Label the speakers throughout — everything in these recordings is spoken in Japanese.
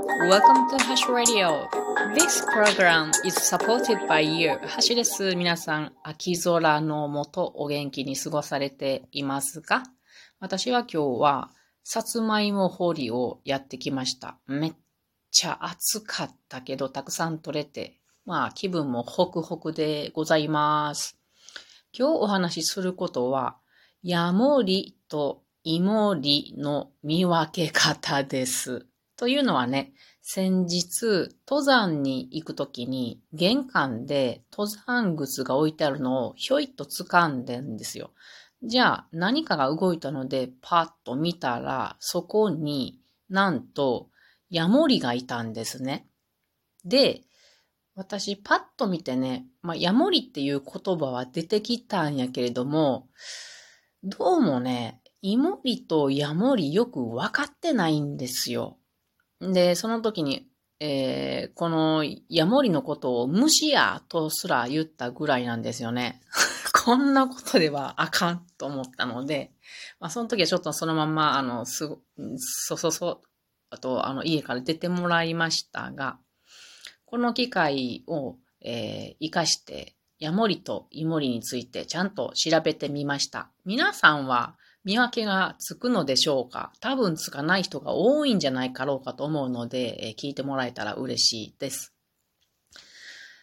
Speaker 1: Welcome to Hash Radio. This program is supported by you. ハシです。皆さん、秋空のもとお元気に過ごされていますか私は今日は、さつまいも掘りをやってきました。めっちゃ暑かったけど、たくさん取れて、まあ気分もホクホクでございます。今日お話しすることは、ヤモリとイモリの見分け方です。というのはね、先日、登山に行くときに、玄関で登山靴が置いてあるのをひょいっと掴んでんですよ。じゃあ、何かが動いたので、パッと見たら、そこになんと、ヤモリがいたんですね。で、私、パッと見てね、まあ、ヤモリっていう言葉は出てきたんやけれども、どうもね、イモリとヤモリよくわかってないんですよ。で、その時に、えー、このヤモリのことを虫やとすら言ったぐらいなんですよね。こんなことではあかんと思ったので、まあその時はちょっとそのまま、あの、す、そそそ、あと、あの、家から出てもらいましたが、この機会を、えー、活かして、ヤモリとイモリについてちゃんと調べてみました。皆さんは見分けがつくのでしょうか？多分つかない人が多いんじゃないかろうかと思うので、え聞いてもらえたら嬉しいです。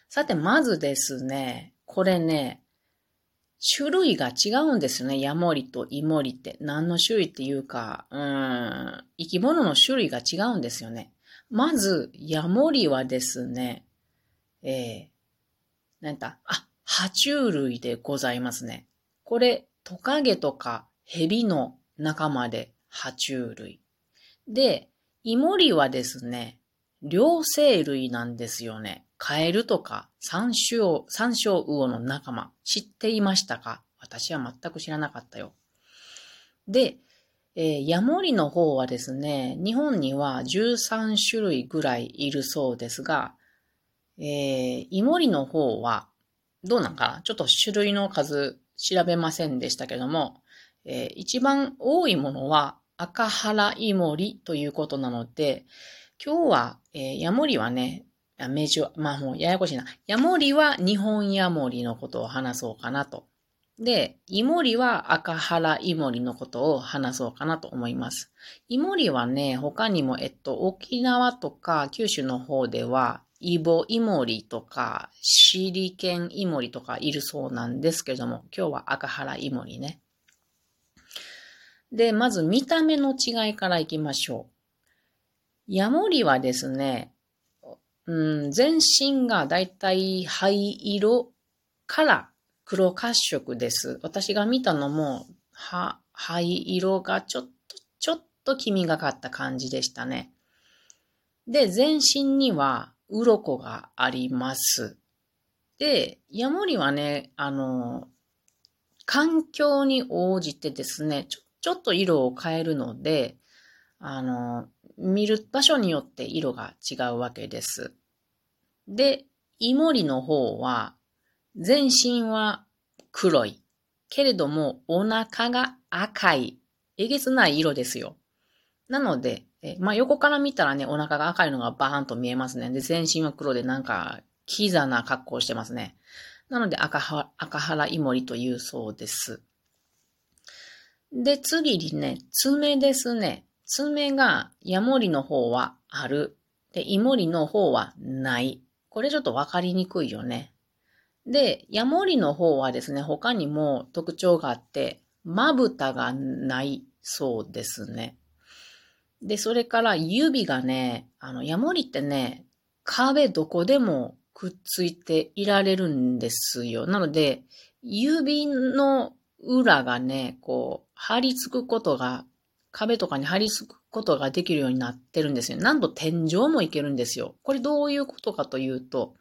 Speaker 1: さて、まずですね、これね、種類が違うんですよね。ヤモリとイモリって。何の種類っていうか、うん、生き物の種類が違うんですよね。まず、ヤモリはですね、えー、なんだ、あ、爬虫類でございますね。これ、トカゲとか蛇の仲間で爬虫類。で、イモリはですね、両生類なんですよね。カエルとか山椒、山椒魚の仲間。知っていましたか？私は全く知らなかったよ。で、えー、ヤモリの方はですね、日本には13種類ぐらいいるそうですが、えー、イモリの方は、どうなんかな？ちょっと種類の数調べませんでしたけども、えー、一番多いものは赤原イモリということなので、今日は、えー、ヤモリはね、名称、まあもうややこしいな。ヤモリは日本ヤモリのことを話そうかなと。で、イモリは赤原イモリのことを話そうかなと思います。イモリはね、他にも、えっと、沖縄とか九州の方では、イボイモリとか、シリケンイモリとかいるそうなんですけれども、今日は赤原イモリね。で、まず見た目の違いからいきましょう。ヤモリはですね、うん、全身がだいたい灰色から黒褐色です。私が見たのも、は、灰色がちょっと、ちょっと黄みがかった感じでしたね。で、全身には鱗があります。で、ヤモリはね、あの、環境に応じてですね、ちょちょっと色を変えるので、あの、見る場所によって色が違うわけです。で、イモリの方は、全身は黒い。けれども、お腹が赤い。えげつない色ですよ。なので、えまあ、横から見たらね、お腹が赤いのがバーンと見えますね。で、全身は黒でなんか、キザな格好してますね。なので赤は、赤原イモリというそうです。で、次にね、爪ですね。爪がヤモリの方はある。で、イモリの方はない。これちょっとわかりにくいよね。で、ヤモリの方はですね、他にも特徴があって、まぶたがないそうですね。で、それから指がね、あの、ヤモリってね、壁どこでもくっついていられるんですよ。なので、指の裏がね、こう、張り付くことが、壁とかに張り付くことができるようになってるんですよ。なんと天井もいけるんですよ。これどういうことかというと、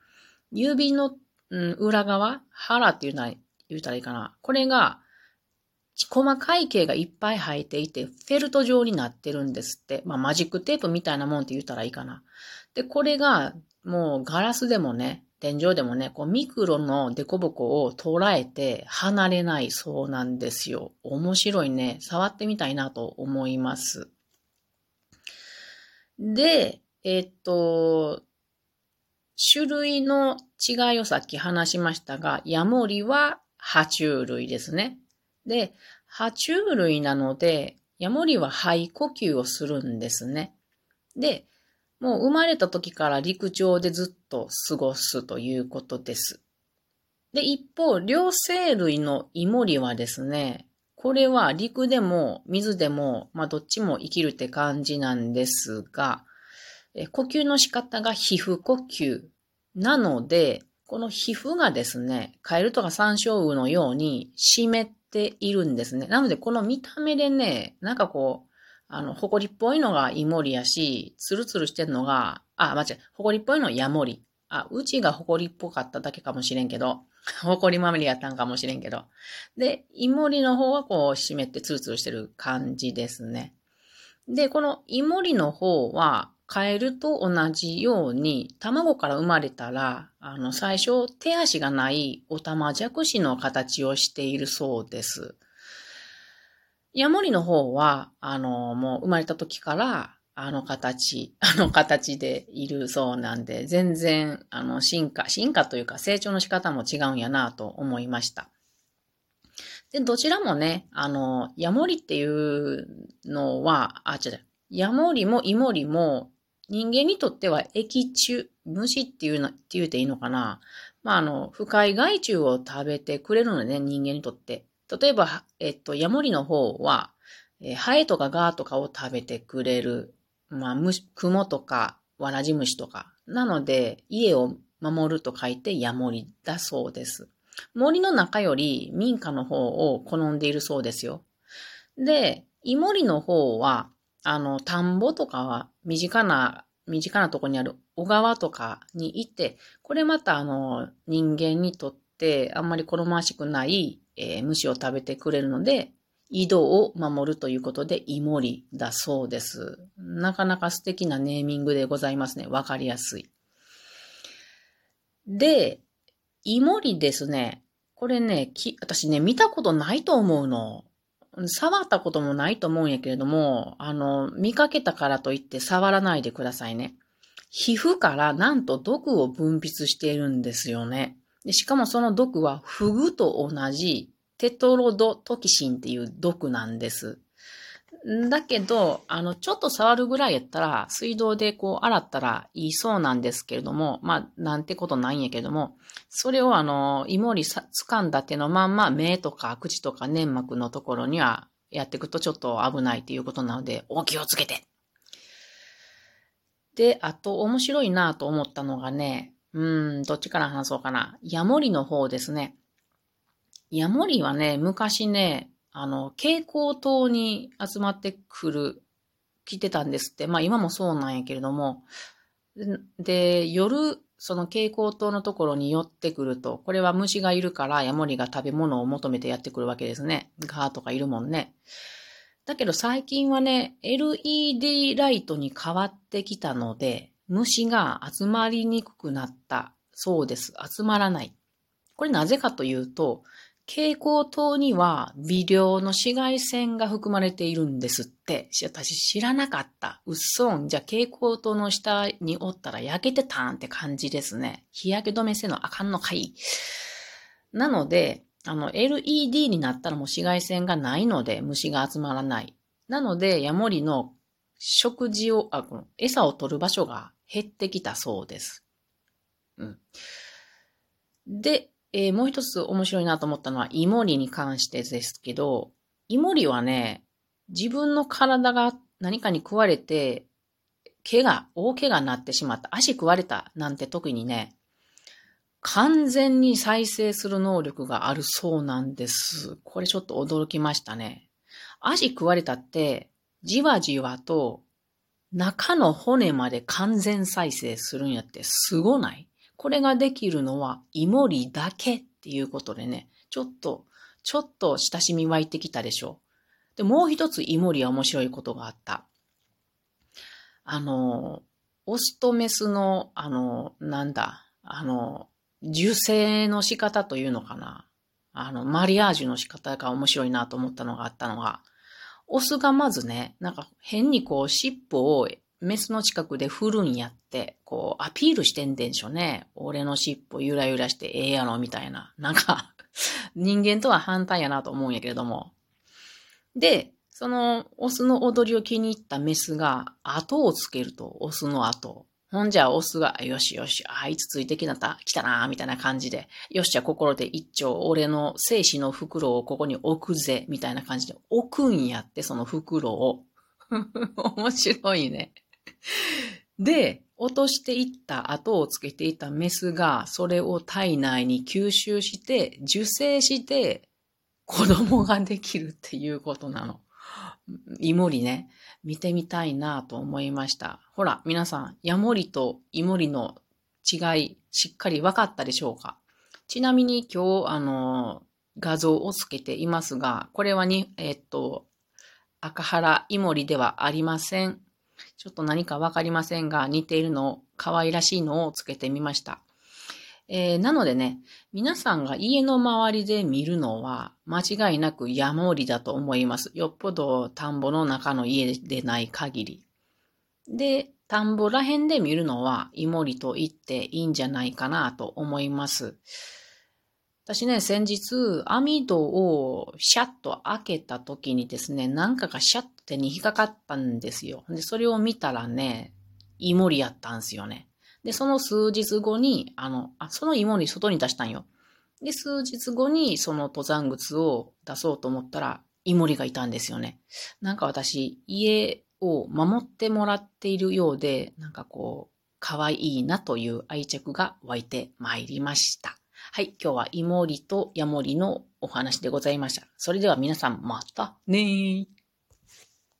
Speaker 1: 指の、うん、裏側、腹っていうのは言うたらいいかな。これが、細かい毛がいっぱい生えていて、フェルト状になってるんですって。まあ、マジックテープみたいなもんって言ったらいいかな。で、これが、もうガラスでもね、天井でもね、こうミクロのデコボコを捉えて離れないそうなんですよ。面白いね。触ってみたいなと思います。で、えっ、と、種類の違いをさっき話しましたが、ヤモリは爬虫類ですね。で、爬虫類なので、ヤモリは肺呼吸をするんですね。で、もう生まれた時から陸上でずっと過ごすということです。で、一方、両生類のイモリはですね、これは陸でも水でも、まあどっちも生きるって感じなんですが、呼吸の仕方が皮膚呼吸なので、この皮膚がですね、カエルとかサンショウウのように湿っているんですね。なので、この見た目でね、なんかこう、あの、ほこりっぽいのがイモリやし、ツルツルしてんのが、あ、間違え、ほこりっぽいのはヤモリ。あ、うちがほこりっぽかっただけかもしれんけど、ほこりまみれやったんかもしれんけど。で、イモリの方はこう湿ってツルツルしてる感じですね。で、このイモリの方は、カエルと同じように、卵から生まれたら、あの、最初、手足がないオタマジャクシの形をしているそうです。ヤモリの方は、あの、もう生まれた時から、あの形、あの形でいるそうなんで、全然、あの、進化、進化というか成長の仕方も違うんやなと思いました。で、どちらもね、あの、ヤモリっていうのは、あ、違う、ヤモリもイモリも人間にとっては液中、虫っていうの、って言うていいのかな。まあ、あの、不快害虫を食べてくれるのね、人間にとって。例えば、えっと、ヤモリの方は、えー、ハエとかガーとかを食べてくれる。まあ、虫、雲とか、わらじ虫とか。なので、家を守ると書いてヤモリだそうです。森の中より民家の方を好んでいるそうですよ。で、イモリの方は、あの、田んぼとかは身近な、身近なとこにある小川とかに行って、これまたあの、人間にとってあんまり好ましくない、えー、虫を食べてくれるので、井戸を守るということで、イモリだそうです。なかなか素敵なネーミングでございますね。わかりやすい。で、イモリですね。これね、私ね、見たことないと思うの。触ったこともないと思うんやけれども、あの、見かけたからといって触らないでくださいね。皮膚からなんと毒を分泌しているんですよね。でしかもその毒はフグと同じテトロドトキシンっていう毒なんです。だけど、あの、ちょっと触るぐらいやったら、水道でこう洗ったらいいそうなんですけれども、まあ、なんてことないんやけども、それをあの、イモリ掴んだってのまんま目とか口とか粘膜のところにはやっていくとちょっと危ないっていうことなので、お気をつけて。で、あと面白いなと思ったのがね、うん、どっちから話そうかな。ヤモリの方ですね。ヤモリはね、昔ね、あの、蛍光灯に集まってくる、来てたんですって。まあ今もそうなんやけれども、で、夜、その蛍光灯のところに寄ってくると、これは虫がいるからヤモリが食べ物を求めてやってくるわけですね。ガーとかいるもんね。だけど最近はね、LED ライトに変わってきたので、虫が集まりにくくなったそうです。集まらない。これなぜかというと、蛍光灯には微量の紫外線が含まれているんですって。私知らなかった。うっそん。じゃあ蛍光灯の下におったら焼けてたんって感じですね。日焼け止めせのあかんのかい。なので、あの、LED になったらもう紫外線がないので虫が集まらない。なので、ヤモリの食事を、あ、この餌を取る場所が減ってきたそうです。うん。で、えー、もう一つ面白いなと思ったのは、イモリに関してですけど、イモリはね、自分の体が何かに食われて、怪我、大怪我になってしまった、足食われたなんて時にね、完全に再生する能力があるそうなんです。これちょっと驚きましたね。足食われたって、じわじわと中の骨まで完全再生するんやってすごない？これができるのはイモリだけっていうことでね、ちょっと、ちょっと親しみ湧いてきたでしょう。で、もう一つイモリは面白いことがあった。あの、オスとメスの、あの、なんだ、あの、受精の仕方というのかな。あの、マリアージュの仕方が面白いなと思ったのがあったのが、オスがまずね、なんか変にこう尻尾をメスの近くで振るんやって、こう、アピールしてんでんしょね。俺の尻尾ゆらゆらしてええやろ、みたいな。なんか人間とは反対やなと思うんやけれども。で、その、オスの踊りを気に入ったメスが、後をつけると、オスの後。ほんじゃ、オスが、よしよし、あいつついてきなった来たなみたいな感じで、よしじゃ心で一丁、俺の精子の袋をここに置くぜ、みたいな感じで置くんやって、その袋を。面白いね。で、落としていった後をつけていたメスが、それを体内に吸収して、受精して、子供ができるっていうことなの。イモリね、見てみたいなと思いました。ほら、皆さん、ヤモリとイモリの違い、しっかり分かったでしょうか？ちなみに今日、あの、画像をつけていますが、これはに、えっと、赤原イモリではありません。ちょっと何かわかりませんが、似ているの、可愛らしいのをつけてみました。えー、なのでね、皆さんが家の周りで見るのは間違いなく山盛りだと思います。よっぽど田んぼの中の家でない限り。で、田んぼら辺で見るのはイモリと言っていいんじゃないかなと思います。私ね、先日、網戸をシャッと開けた時にですね、なんかがシャッてに引っかかったんですよ。で、それを見たらね、イモリやったんですよね。で、その数日後に、あの、あ、その芋に外に出したんよ。で、数日後にその登山靴を出そうと思ったら、イモリがいたんですよね。なんか私、家を守ってもらっているようで、なんかこう、可愛いなという愛着が湧いてまいりました。はい、今日はイモリとヤモリのお話でございました。それでは皆さんまたねー。